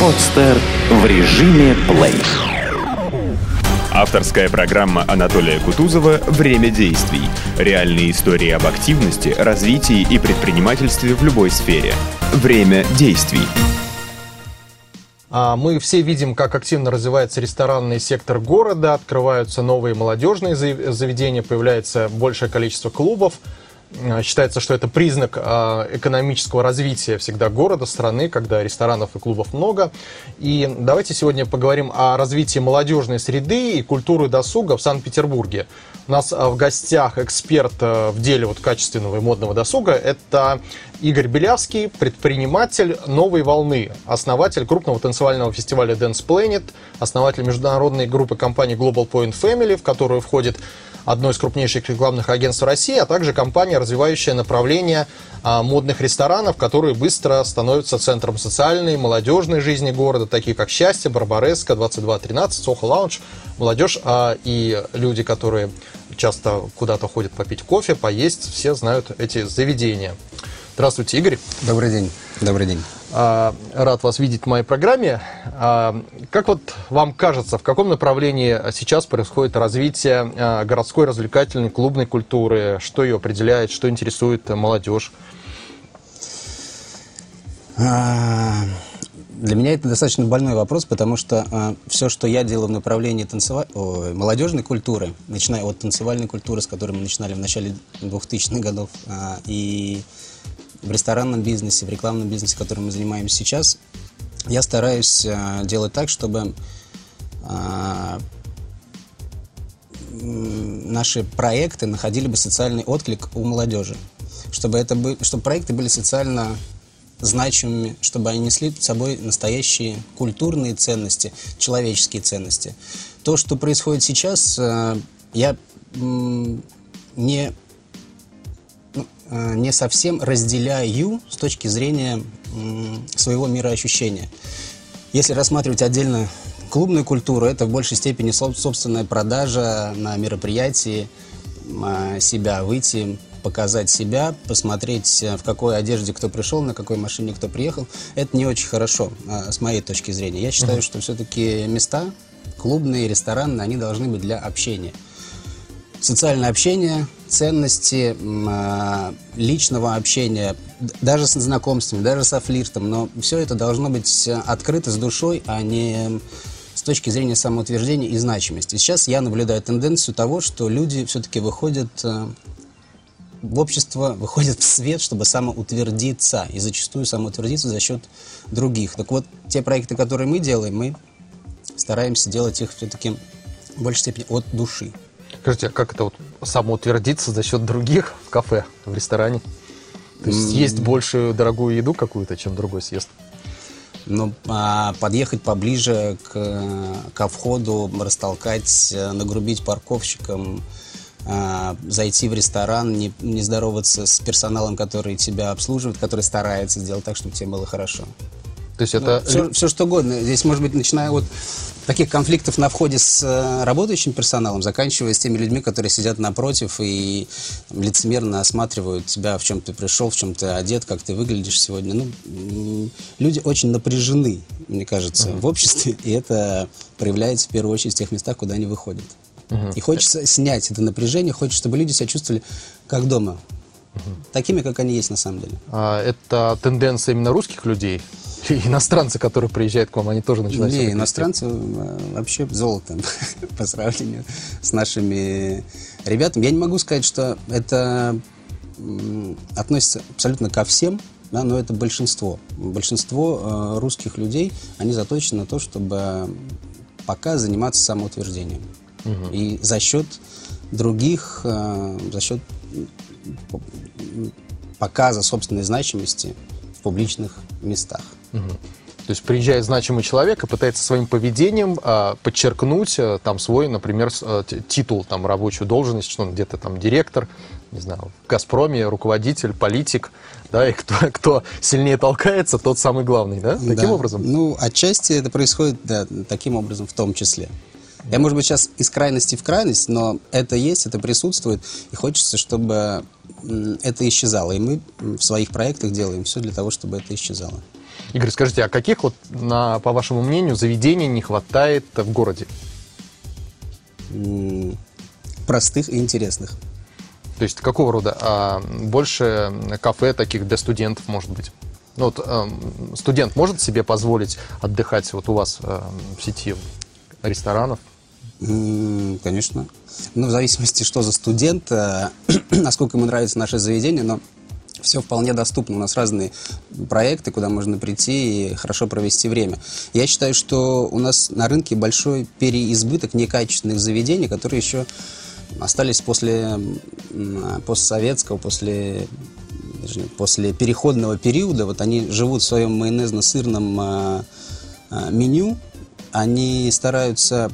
Подстер в режиме плей. Авторская программа Анатолия Кутузова «Время действий». Реальные истории об активности, развитии и предпринимательстве в любой сфере. Время действий. А, Мы все видим, как активно развивается ресторанный сектор города, открываются новые молодежные зав- заведения, появляется большее количество клубов. А, Считается, что это признак а, экономического развития всегда города, страны, когда ресторанов и клубов много. И давайте сегодня поговорим о развитии молодежной среды и культуры досуга в Санкт-Петербурге. У нас а, в гостях эксперт в деле вот качественного и модного досуга. Это Игорь Белявский, предприниматель «Новой волны», основатель крупного танцевального фестиваля Dance Planet, основатель международной группы компаний Global Point Family, в которую входит одно из крупнейших рекламных агентств России, а также компания, развивающая направление а, модных ресторанов, которые быстро становятся центром социальной, и молодежной жизни города, такие как «Счастье», «Барбареска», 2213, «Сохо Лаунж». Молодежь а, и люди, которые часто куда-то ходят попить кофе, поесть, все знают эти заведения. Здравствуйте, Игорь. Добрый день. Добрый день. А, Рад вас видеть в моей программе. А, Как вот вам кажется, в каком направлении сейчас происходит развитие а, городской развлекательной клубной культуры? Что ее определяет, что интересует молодежь? А, Для меня это достаточно больной вопрос, потому что все, что я делаю в направлении танцева- ой, молодежной культуры, начиная от танцевальной культуры, с которой мы начинали в начале 2000-х годов, а, и в ресторанном бизнесе, в рекламном бизнесе, которым мы занимаемся сейчас, я стараюсь а, делать так, чтобы м, наши проекты находили бы социальный отклик у молодежи. Чтобы, это бы, чтобы проекты были социально значимыми, чтобы они несли с собой настоящие культурные ценности, человеческие ценности. То, что происходит сейчас, э, я не, э, не совсем разделяю с точки зрения своего мироощущения. Если рассматривать отдельно клубную культуру, это в большей степени соб- собственная продажа на мероприятии м, себя, выйти, показать себя, посмотреть, э, в какой одежде кто пришел, на какой машине кто приехал. Это не очень хорошо, а, с моей точки зрения. Я считаю, что все-таки места, клубные, ресторанные, они должны быть для общения социальное общение, ценности, а, личного общения, даже с знакомствами, даже со флиртом, но все это должно быть э, открыто с душой, а не с точки зрения самоутверждения и значимости. Сейчас я наблюдаю тенденцию того, что люди все-таки выходят э, в общество, выходят в свет, чтобы самоутвердиться, и зачастую самоутвердиться за счет других. Так вот, те проекты, которые мы делаем, мы стараемся делать их все-таки в большей степени от души. Скажите, а как это вот самоутвердиться за счет других в кафе, в ресторане? То есть съесть большую дорогую еду какую-то, чем другой съест? Но а, подъехать поближе к, ко входу, растолкать, э, нагрубить парковщикам, а, зайти в ресторан, не, не здороваться с персоналом, который тебя обслуживает, который старается сделать так, чтобы тебе было хорошо. То есть это... все, что угодно. Здесь, может быть, начиная от таких конфликтов на входе с э, работающим персоналом, заканчивая с теми людьми, которые сидят напротив и там, лицемерно осматривают тебя, в чем ты пришел, в чем ты одет, как ты выглядишь сегодня. Ну, люди очень напряжены, мне кажется, в обществе, и это проявляется в первую очередь в тех местах, куда они выходят. И хочется снять это напряжение, хочется, чтобы люди себя чувствовали как дома. Такими, как они есть на самом деле. а, это тенденция именно русских людей? Иностранцы, которые приезжают к вам, они тоже начинают Не, иностранцы э, вообще золото по сравнению с нашими ребятами. Я не могу сказать, что это относится абсолютно ко всем, да, но это большинство. Большинство э, русских людей, они заточены на то, чтобы пока заниматься самоутверждением. И за счет других, э, за счет показа собственной значимости в публичных местах. То есть приезжает значимый человек и пытается своим поведением а, подчеркнуть а, там свой, например, т- титул, там рабочую должность, что он где-то там директор, не знаю, в Газпроме, руководитель, политик, да, и кто, кто сильнее толкается, тот самый главный, да? Таким Да. образом? Ну, отчасти это происходит, да, таким образом в том числе. Я, может быть, сейчас из крайности в крайность, но это есть, это присутствует, и хочется, чтобы это исчезало. И мы в своих проектах делаем все для того, чтобы это исчезало. Игорь, скажите, а каких вот, на, по вашему мнению, заведений не хватает в городе? Простых и интересных. То есть какого рода? А, больше кафе таких для студентов, может быть? Ну, вот, эм, студент может себе позволить отдыхать вот у вас эм, в сети ресторанов? Конечно. Ну, в зависимости, что за студент, э, насколько ему нравится наше заведение, но все вполне доступно. У нас разные проекты, куда можно прийти и хорошо провести время. Я считаю, что у нас на рынке большой переизбыток некачественных заведений, которые еще остались после м, постсоветского, после, даже после переходного периода. Вот они живут в своем майонезно-сырном а, а, меню, они стараются,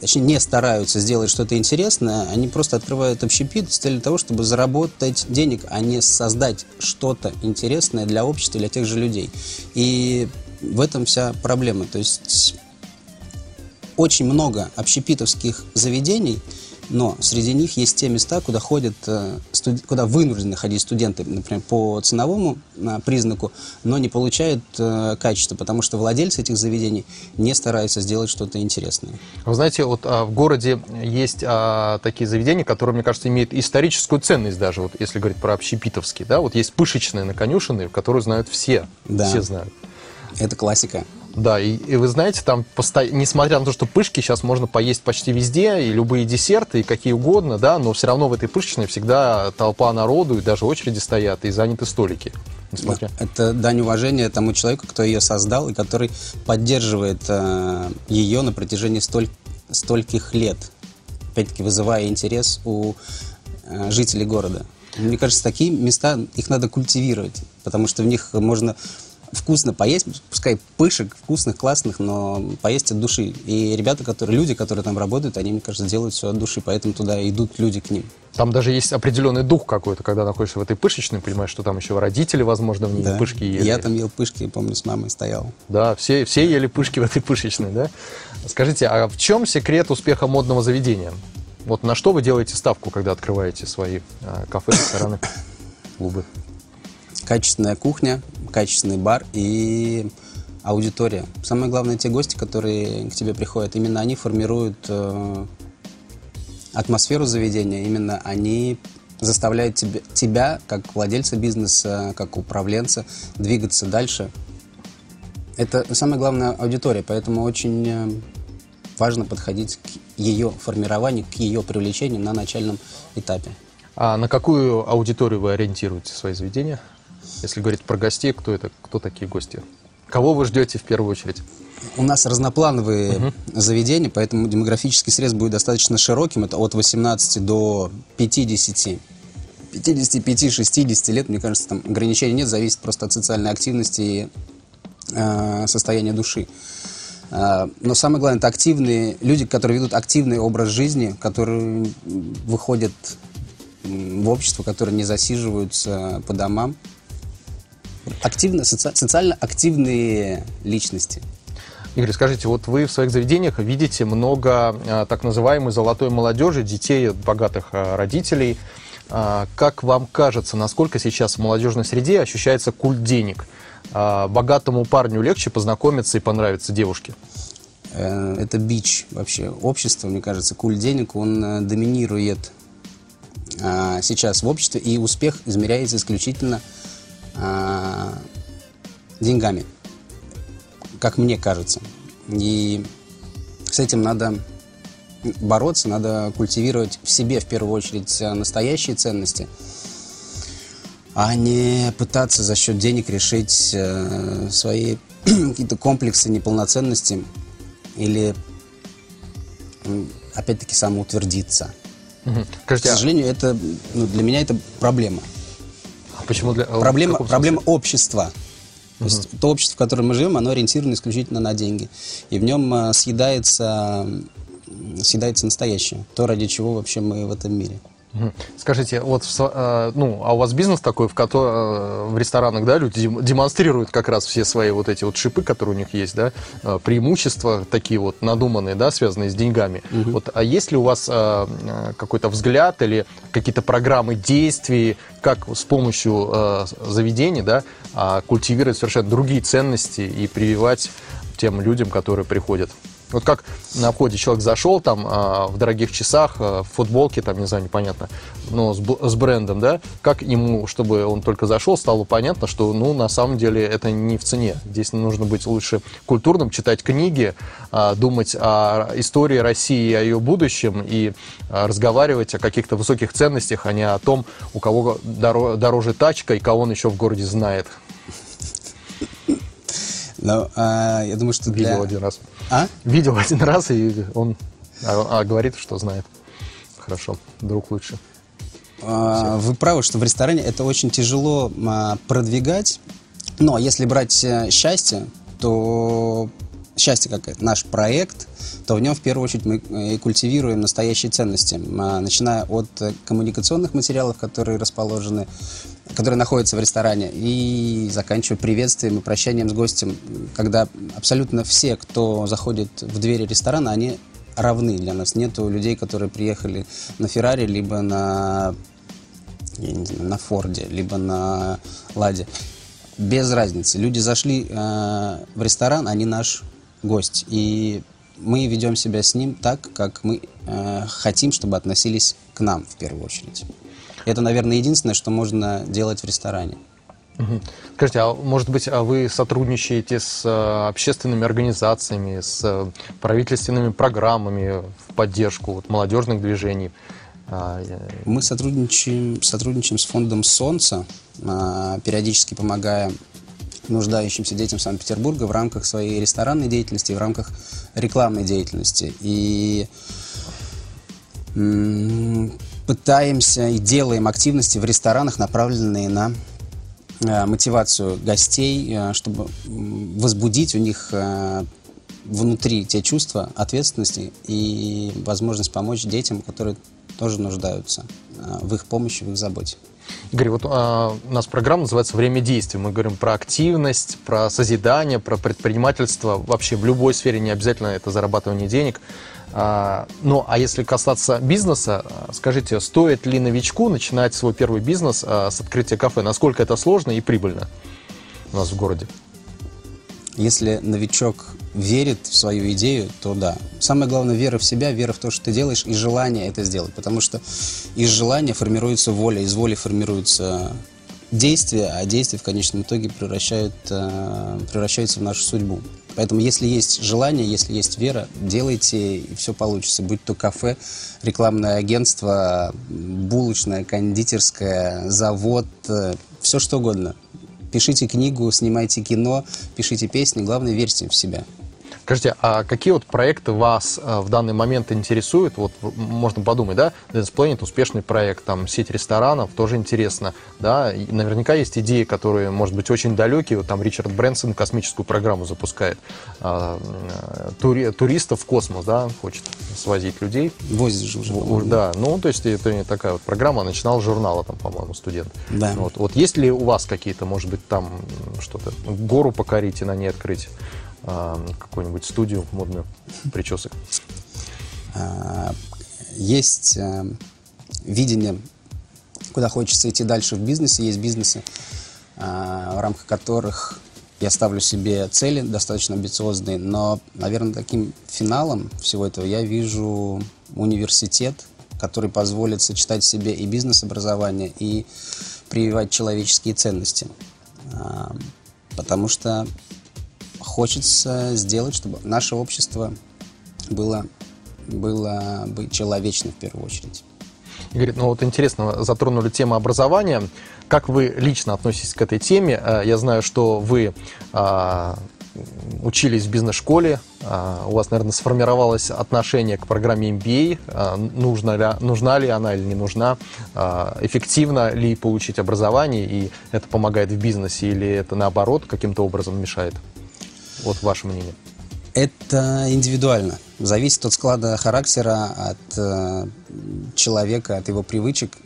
точнее не стараются сделать что-то интересное, они просто открывают общепит с целью того, чтобы заработать денег, а не создать что-то интересное для общества, для тех же людей. И в этом вся проблема. То есть очень много общепитовских заведений, но среди них есть те места, куда ходят, э, куда вынуждены ходить студенты, например, по ценовому э, признаку, но не получают э, качества, потому что владельцы этих заведений не стараются сделать что-то интересное. Вы знаете, вот а, в городе есть а, такие заведения, которые, мне кажется, имеют историческую ценность даже, вот если говорить про общепитовские, да, вот есть пышечные на конюшины, которые знают все, Да. все знают. Это классика. Да, и, и вы знаете, там, посто- несмотря на то, что пышки сейчас можно поесть почти везде, и любые десерты, и какие угодно, да, но все равно в этой пышечной всегда толпа народу, и даже очереди стоят, и заняты столики. Несмотря... Это дань уважения тому человеку, кто ее создал и который поддерживает э, ее на протяжении столь, стольких лет, опять-таки вызывая интерес у э, жителей города. Мне кажется, такие места, их надо культивировать, потому что в них можно вкусно поесть, пускай пышек, вкусных, классных, но поесть от души. И ребята, которые, люди, которые там работают, они, мне кажется, делают все от души, поэтому туда идут люди к ним. Там даже есть определенный дух какой-то, когда находишься в этой пышечной, понимаешь, что там еще родители, возможно, в ней Да. пышки ели. Я там ел пышки, помню, с мамой стоял. Да, все, все ели пышки в этой пышечной, да? Скажите, а в чем секрет успеха модного заведения? Вот на что вы делаете ставку, когда открываете свои а, кафе, рестораны, клубы? Качественная кухня, качественный бар и аудитория. Самое главное, те гости, которые к тебе приходят, именно они формируют э, атмосферу заведения, именно они заставляют тебя, тебя, как владельца бизнеса, как управленца, двигаться дальше. Это самое главное аудитория, поэтому очень э, важно подходить к ее формированию, к ее привлечению на начальном этапе. А на какую аудиторию вы ориентируете свои заведения? Если говорить про гостей, кто это, кто такие гости? Кого вы ждете в первую очередь? У нас разноплановые заведения, поэтому демографический срез будет достаточно широким. Это от 18 до 50. 55-60 лет, мне кажется, там ограничений нет, зависит просто от социальной активности и э, состояния души. Э, но самое главное, это активные люди, которые ведут активный образ жизни, которые выходят в общество, которые не засиживаются по домам. Активно, соци- социально активные личности. Игорь, скажите, вот вы в своих заведениях видите много а, так называемой золотой молодежи, детей от богатых а, родителей. А, как вам кажется, насколько сейчас в молодежной среде ощущается культ денег? А, богатому парню легче познакомиться и понравиться девушке? Э, это бич вообще общества, мне кажется. Культ денег, он э, доминирует сейчас в обществе, и успех измеряется исключительно а, деньгами, как мне кажется. И с этим надо бороться, надо культивировать в себе в первую очередь настоящие ценности, а не пытаться за счет денег решить э, свои какие-то комплексы неполноценности или опять-таки самоутвердиться. Мгм. К сожалению, это ну, для меня это проблема. Почему для... в Проблема, проблема общества. То есть то общество, в котором мы живем, оно ориентировано исключительно на деньги. И в нем э, съедается, съедается настоящее. То, ради чего вообще мы в этом мире. Скажите, вот, э, ну, а у вас бизнес такой, в, котором, э, в ресторанах, да, люди демонстрируют как раз все свои вот эти вот шипы, которые у них есть, да, э, преимущества такие вот надуманные, да, связанные с деньгами. Угу. Вот, а есть ли у вас какой-то взгляд или какие-то программы действий, как с помощью заведений, да, а, культивировать совершенно другие ценности и прививать тем людям, которые приходят? Вот как на входе человек зашел там а, в дорогих часах, а, в футболке, там, не знаю, непонятно, но с, с брендом, да, как ему, чтобы он только зашел, стало понятно, что, ну, на самом деле это не в цене. Здесь нужно быть лучше культурным, читать книги, а, думать о истории России, о ее будущем и разговаривать о каких-то высоких ценностях, а не о том, у кого дороже тачка и кого он еще в городе знает. Ну, а, я думаю, что для... Видел один раз. А? Видел один раз, и он а, а говорит, что знает. Хорошо, друг лучше. А, вы правы, что в ресторане это очень тяжело а, продвигать. Но если брать а, счастье, то счастье как наш проект, то в нем в первую очередь мы и культивируем настоящие ценности, а, начиная от коммуникационных материалов, которые расположены который находится в ресторане, и заканчивая приветствием и прощанием с гостем, когда абсолютно все, кто заходит в двери ресторана, они равны для нас. Нету людей, которые приехали на Феррари, либо на, я не знаю, на Форде, либо на Ладе. Без разницы. Люди зашли э, в ресторан, они наш гость. И мы ведем себя с ним так, как мы э, хотим, чтобы относились к нам в первую очередь. Это, наверное, единственное, что можно делать в ресторане. Скажите, а может быть, а вы сотрудничаете с э, общественными организациями, с э, правительственными программами в поддержку вот, молодежных движений? А, Мы сотрудничаем, сотрудничаем с фондом «Солнце», а, периодически помогая нуждающимся детям Санкт-Петербурга в рамках своей ресторанной деятельности, в рамках рекламной деятельности. И пытаемся и делаем активности в ресторанах, направленные на э, мотивацию гостей, э, чтобы возбудить у них э, внутри те чувства ответственности и возможность помочь детям, которые тоже нуждаются в их помощи, в их заботе. Игорь, вот а, у нас программа называется «Время действий». Мы говорим про активность, про созидание, про предпринимательство. Вообще в любой сфере не обязательно это зарабатывание денег. А, ну, а если касаться бизнеса, скажите, стоит ли новичку начинать свой первый бизнес а, с открытия кафе? Насколько это сложно и прибыльно у нас в городе? Если новичок верит в свою идею, то да. Самое главное вера в себя, вера в то, что ты делаешь, и желание это сделать. Потому что из желания формируется воля, из воли формируется действия, а действия в конечном итоге превращают, э, превращаются в нашу судьбу. Поэтому, если есть желание, если есть вера, делайте, и все получится. Будь то кафе, рекламное агентство, булочная, кондитерская, завод, э, все что угодно. Пишите книгу, снимайте кино, пишите песни, главное, верьте в себя. Скажите, а какие вот проекты вас э, в данный момент интересуют? Вот можно подумать, да, Dance Planet успешный проект, там сеть ресторанов тоже интересно, да, и наверняка есть идеи, которые, может быть, очень далекие. Вот там Ричард Брэнсон космическую программу запускает, а, тури, туристов в космос, да, хочет свозить людей. Возит же уже. Да, ну, то есть это не такая вот программа, начинал с журнала, там, по-моему, студент. Да. Вот, вот есть ли у вас какие-то, может быть, там что-то, гору покорить и на ней открыть? А, какую-нибудь студию модную причесок? А, есть э, видение, куда хочется идти дальше в бизнесе. Есть бизнесы, а, в рамках которых я ставлю себе цели достаточно амбициозные, но, наверное, таким финалом всего этого я вижу университет, который позволит сочетать в себе и бизнес-образование, и прививать человеческие ценности. Потому что хочется сделать, чтобы наше общество было, было бы человечно в первую очередь. Игорь, ну вот интересно, затронули тему образования. Как вы лично относитесь к этой теме? Э, я знаю, что вы а, учились в бизнес-школе, а, у вас, наверное, сформировалось отношение к программе MBA, а, нужна ли, нужна ли она или не нужна, эффективно ли получить образование, и это помогает в бизнесе, или это наоборот каким-то образом мешает? Вот ваше мнение. Это индивидуально. Зависит от склада характера, от э, человека, от его привычек.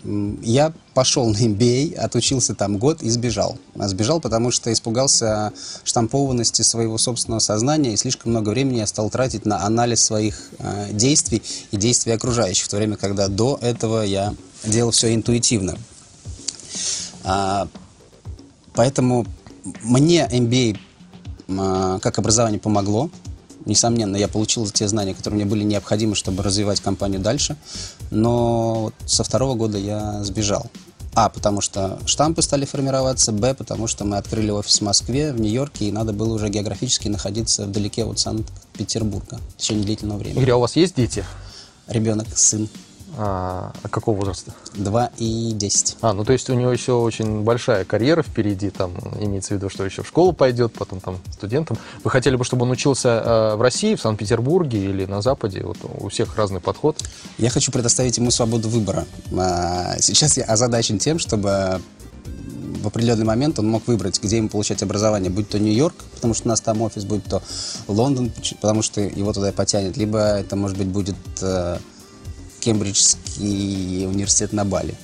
Я пошел на MBA, отучился там год и сбежал. А сбежал, потому что испугался штампованности своего собственного сознания и слишком много времени я стал тратить на анализ своих э, действий и действий окружающих, в то время, когда до этого я делал все интуитивно. А, Поэтому мне MBA как образование помогло. Несомненно, я получил те знания, которые мне были необходимы, чтобы развивать компанию дальше. Но со второго года я сбежал. А, потому что штампы стали формироваться. Б, потому что мы открыли офис в Москве, в Нью-Йорке, и надо было уже географически находиться вдалеке от Санкт-Петербурга в течение длительного времени. Игорь, а у вас есть дети? Ребенок, сын, А, а какого возраста? 2 и 10. А, ну то есть у него еще очень большая карьера впереди, там имеется в виду, что еще в школу пойдет, потом там студентом. Вы хотели бы, чтобы он учился э, в России, в Санкт-Петербурге или на Западе? Вот у всех разный подход. Я хочу предоставить ему свободу выбора. А, Сейчас я озадачен тем, чтобы в определенный момент он мог выбрать, где ему получать образование, будь то Нью-Йорк, потому что у нас там офис, будь то Лондон, потому что его туда и потянет, либо это, может быть, будет э, Кембриджский университет на Бали.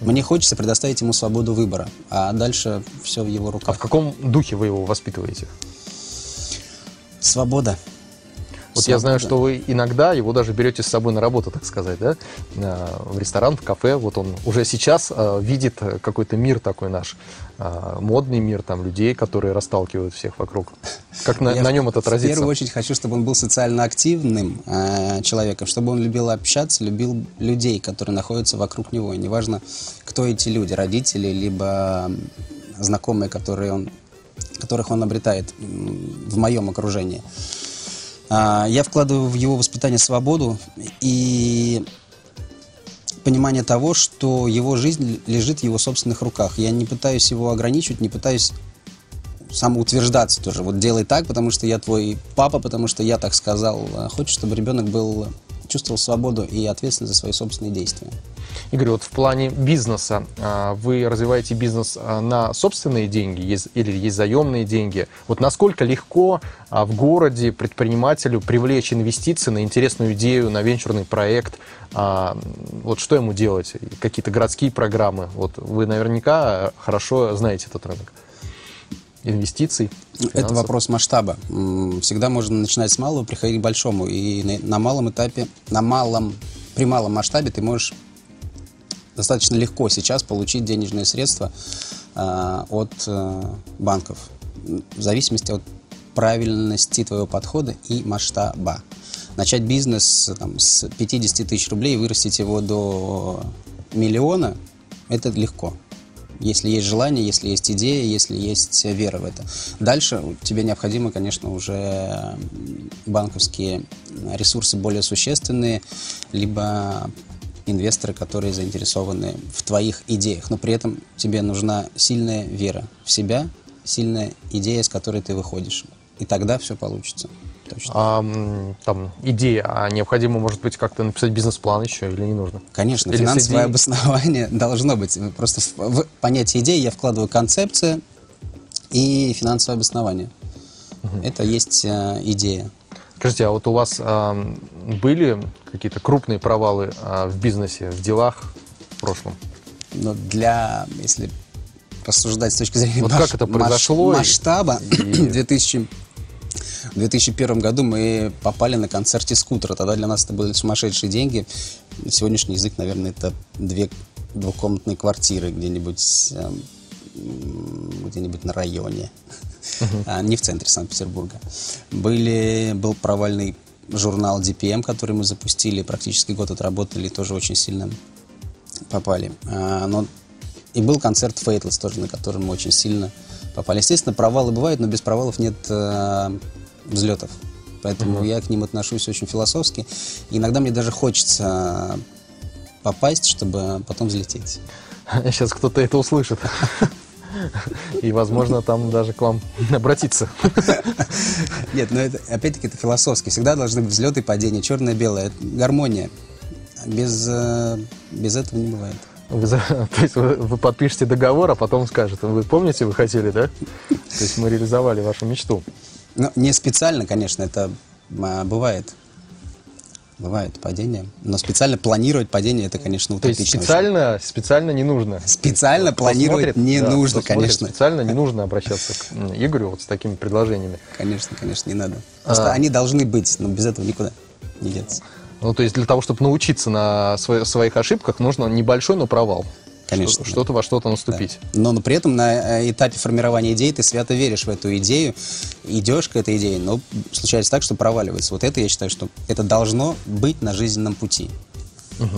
Мне хочется предоставить ему свободу выбора, а дальше все в его А в руках. каком духе вы его воспитываете? Свобода. Вот я знаю, Свобода. что вы иногда его даже берете с собой на работу, так сказать, да? А, В ресторан, в кафе. Вот он уже сейчас а, видит э, какой-то мир такой наш, а, модный мир, там, людей, которые расталкивают всех вокруг. Как на, Я на нем это В первую отразится? очередь хочу, чтобы он был социально активным э, человеком, чтобы он любил общаться, любил людей, которые находятся вокруг него. И неважно, кто эти люди, родители, либо знакомые, которые он, которых он обретает в моем окружении. А, Я вкладываю в его воспитание свободу и понимание того, что его жизнь лежит в его собственных руках. Я не пытаюсь его ограничивать, не пытаюсь самоутверждаться тоже. Вот делай так, потому что я твой папа, потому что я так сказал. А Хочешь, чтобы ребенок был, чувствовал свободу и ответственность за свои собственные действия. Игорь, вот в плане бизнеса, а, вы развиваете бизнес а, на собственные деньги или есть заемные деньги? Вот насколько легко а, в городе предпринимателю привлечь инвестиции на интересную идею, на венчурный проект? Вот что ему делать? Какие-то городские программы? Вот вы наверняка хорошо знаете этот рынок. Инвестиций, Это финансов. вопрос масштаба. Всегда можно начинать с малого, приходить к большому. И на, малом этапе, на малом, при малом масштабе ты можешь достаточно легко сейчас получить денежные средства а, от э, банков. В зависимости от правильности твоего подхода и масштаба. Начать бизнес там, с 50 тысяч рублей и вырастить его до миллиона – это легко. Если есть желание, если есть идея, если есть вера в это. Дальше тебе необходимы, конечно, уже банковские ресурсы более существенные, либо инвесторы, которые заинтересованы в твоих идеях. Но при этом тебе нужна сильная вера в себя, сильная идея, с которой ты выходишь. И тогда все получится. Точно. А, там идея, а необходимо, может быть, как-то написать бизнес-план еще или не нужно? Конечно, Или финансовое идеей? обоснование должно быть. Просто в, понятие идеи я вкладываю концепция и финансовое обоснование. Это есть э, идея. Скажите, а вот у вас а, были какие-то крупные провалы а, в бизнесе, в делах в прошлом? Но для, если рассуждать с точки зрения Вот маш- как это произошло масштаба, и- в 2000 в 2001 году мы попали на концерте скутера. Тогда для нас это были сумасшедшие деньги. Сегодняшний язык, наверное, это две двухкомнатные квартиры где-нибудь эм, где-нибудь на районе, а, не в центре Санкт-Петербурга. Были, был провальный журнал DPM, который мы запустили, практически год отработали, тоже очень сильно попали. А, но и был концерт Faithless тоже, на который мы очень сильно попали. Естественно, провалы бывают, но без провалов нет э, взлетов. Поэтому я к ним отношусь очень философски. И иногда мне даже хочется попасть, чтобы потом взлететь. Сейчас кто-то это услышит. И, возможно, там даже к вам обратиться. Нет, но это, опять-таки, это философски. Всегда должны быть взлеты и падения. Черное-белое. Гармония. Без, э, без этого не бывает. Вы, то есть вы, вы подпишете договор, а потом скажете, вы помните, вы хотели, да? То есть мы реализовали вашу мечту. Ну, не специально, конечно, это а, бывает. Бывает падение. Но специально планировать падение, это, конечно, То есть утопично. очень. специально, специально не нужно. Специально Кто планировать смотрит, не да, нужно, конечно. Специально не нужно обращаться к Игорю вот с такими предложениями. Конечно, конечно, не надо. Просто А. они должны быть, но без этого никуда не деться. Ну, то есть для того, чтобы научиться на сво- своих ошибках, нужно небольшой, но провал. Конечно, Что- Что-то во что-то наступить. Но, но при этом на э, этапе формирования идеи ты свято веришь в эту идею, идешь к этой идее, но случается так, что проваливается. Вот это я считаю, что это должно быть на жизненном пути.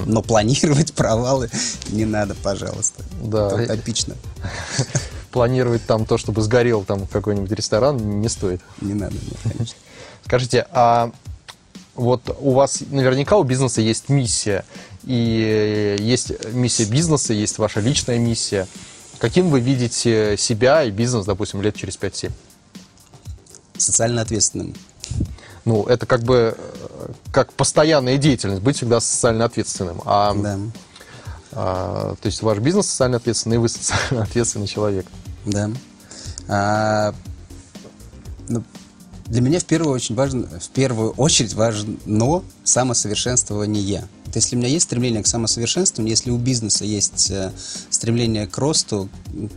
Но планировать провалы не надо, пожалуйста. Да. Это утопично. Планировать там то, чтобы сгорел там какой-нибудь ресторан, не стоит. Не надо, нет, конечно. Скажите, а вот у вас наверняка у бизнеса есть миссия, и есть миссия бизнеса, есть ваша личная миссия. Каким вы видите себя и бизнес, допустим, лет через 5-7? Социально ответственным. Ну, это как бы э, как постоянная деятельность, быть всегда социально ответственным. А, Да, а, то есть ваш бизнес социально ответственный, и вы социально ответственный человек. да. А, ну, для меня в первую очень важно, в первую очередь важно самосовершенствование. То есть, если у меня есть стремление к самосовершенствованию, если у бизнеса есть э, стремление к росту,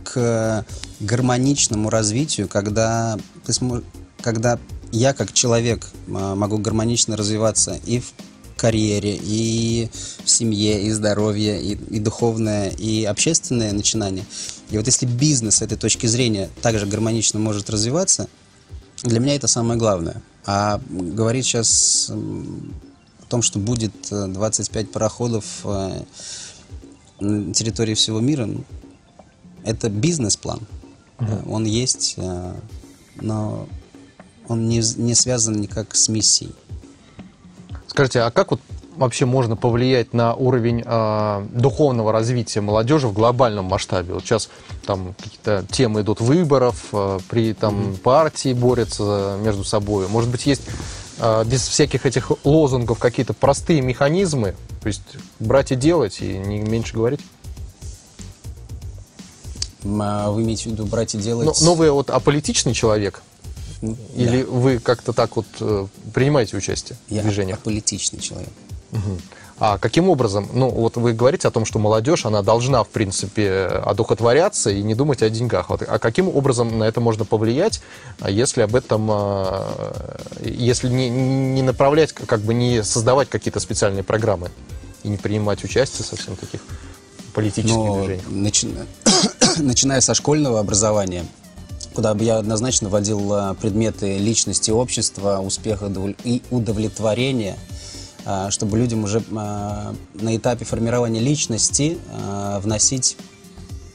к гармоничному развитию, когда ты смо- когда я как человек а, могу гармонично развиваться и в карьере, и в семье, и здоровье, и, и духовное, и общественное начинание. И вот если бизнес с этой точки зрения также гармонично может развиваться, для меня это самое главное. А говорить сейчас о том, что будет э, 25 пароходов э, на территории всего мира, ну, это бизнес-план. Да, Он есть, э, но он не, не связан никак с миссией. Скажите, а как вот вообще можно повлиять на уровень а, духовного развития молодежи в глобальном масштабе? Вот сейчас там какие-то темы идут выборов, а, при там партии борются между собой. Может быть, есть а, без всяких этих лозунгов какие-то простые механизмы, то есть брать и делать, и не меньше говорить? Вы имеете в виду брать и делать? Но, но вы вот аполитичный человек? Ну, Или вы как-то так вот э, принимаете участие Я в движениях? аполитичный человек. А каким образом, ну вот вы говорите о том, что молодежь, она должна, в принципе, одухотворяться и не думать о деньгах. Вот, а каким образом на это можно повлиять, а если об этом, а, если не, не направлять, как бы не создавать какие-то специальные программы и не принимать участие совсем таких политических Но движениях? начи- начиная со школьного образования, куда бы я однозначно вводил а, предметы личности общества, успеха и удовлетворения, чтобы людям уже а, на этапе формирования личности а, вносить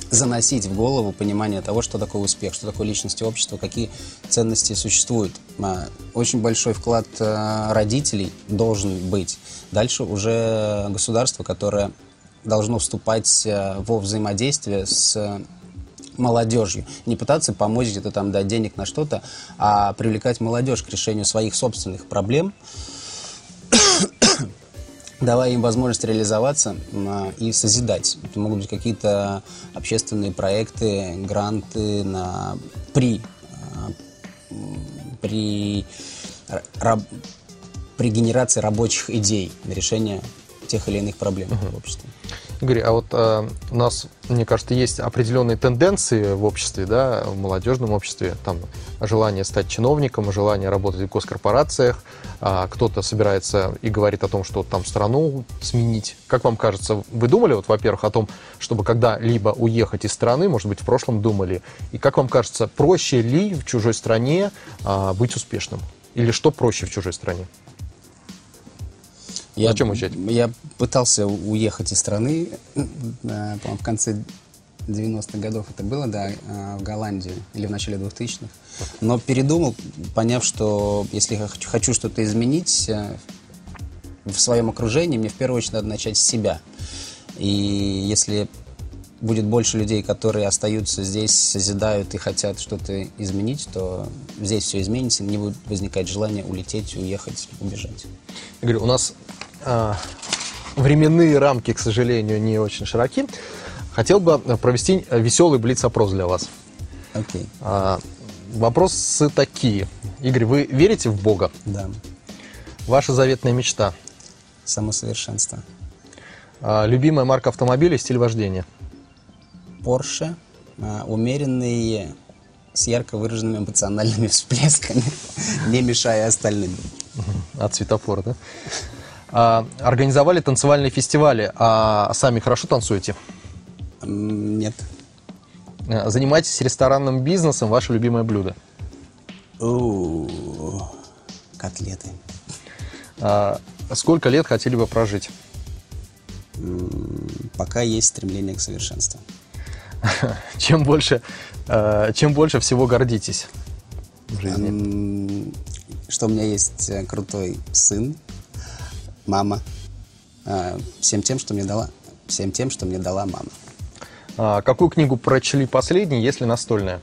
заносить в голову понимание того, что такое успех, что такое личность общества, какие ценности существуют. А, Очень большой вклад а, родителей должен быть. Дальше уже государство, которое должно вступать а, во взаимодействие с а, молодежью. Не пытаться помочь где-то там дать денег на что-то, а привлекать молодежь к решению своих собственных проблем, давая им возможность реализоваться а, и созидать. Это могут быть какие-то общественные проекты, гранты на, при, а, при, ра- раб- при генерации рабочих идей на решение тех или иных проблем в обществе. Игорь, а вот э, у нас, мне кажется, есть определенные тенденции в обществе, да, в молодежном обществе, там желание стать чиновником, желание работать в госкорпорациях, а кто-то собирается и говорит о том, что там страну сменить. Как вам кажется, вы думали, вот, во-первых, о том, чтобы когда-либо уехать из страны, может быть, в прошлом думали, и как вам кажется, проще ли в чужой стране а, быть успешным? Или что проще в чужой стране? Я, Зачем уезжать? Я пытался уехать из страны, э, по-моему, в конце 90-х годов это было, да, э, в Голландию или в начале 2000-х. Но передумал, поняв, что если я хочу, хочу что-то изменить э, в своем окружении, мне в первую очередь надо начать с себя. И если будет больше людей, которые остаются здесь, созидают и хотят что-то изменить, то здесь все изменится, не будет возникать желания улететь, уехать, убежать. Игорь, у нас временные рамки, к сожалению, не очень широки. Хотел бы провести веселый блиц-опрос для вас. Окей. А, Вопросы такие. Игорь, вы верите в Бога? Да, Ваша заветная мечта? самосовершенство. А, Любимая марка автомобиля и стиль вождения? Porsche, а, умеренный, с ярко выраженными эмоциональными всплесками, не мешая остальным. От светофора, да? А, Организовали танцевальные фестивали, а сами хорошо танцуете? Нет. А, Занимаетесь ресторанным бизнесом, ваше любимое блюдо? У, котлеты. А, Сколько лет хотели бы прожить? Пока есть стремление к совершенству. Чем больше, э, чем больше всего гордитесь в жизни? Что у меня есть э, крутой сын, мама, а, всем тем, что мне дала, всем тем, что мне дала мама. А, Какую книгу прочли последней, если настольная?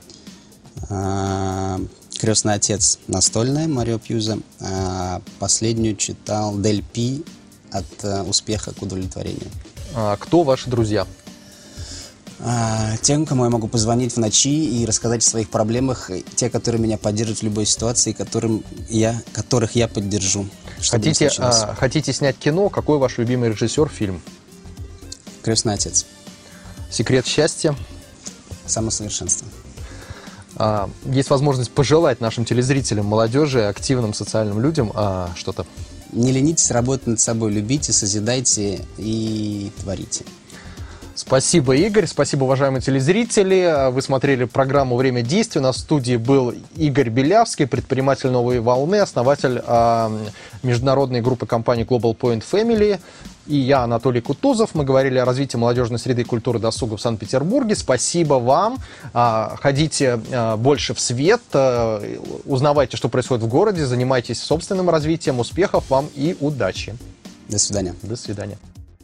А, Крестный отец настольная Марио Пьюза. А, Последнюю читал Дель Пи от э, успеха к удовлетворению. А, Кто ваши друзья? А, Тем, кому я могу позвонить в ночи и рассказать о своих проблемах, те, которые меня поддержат в любой ситуации, которым я, которых я поддержу. Хотите, а, хотите снять кино? Какой ваш любимый режиссер, фильм? Крестный отец. Секрет счастья? Самосовершенство. А, Есть возможность пожелать нашим телезрителям, молодежи, активным социальным людям а, что-то. Не ленитесь работать над собой, любите, созидайте и творите. Спасибо, Игорь. Спасибо, уважаемые телезрители. Вы смотрели программу «Время действия». На студии был Игорь Белявский, предприниматель «Новой волны», основатель а, международной группы компаний Global Point Family. И я, Анатолий Кутузов. Мы говорили о развитии молодежной среды и культуры досуга в Санкт-Петербурге. Спасибо вам. А, Ходите а, больше в свет, а, узнавайте, что происходит в городе, занимайтесь собственным развитием. Успехов вам и удачи. До свидания. До свидания.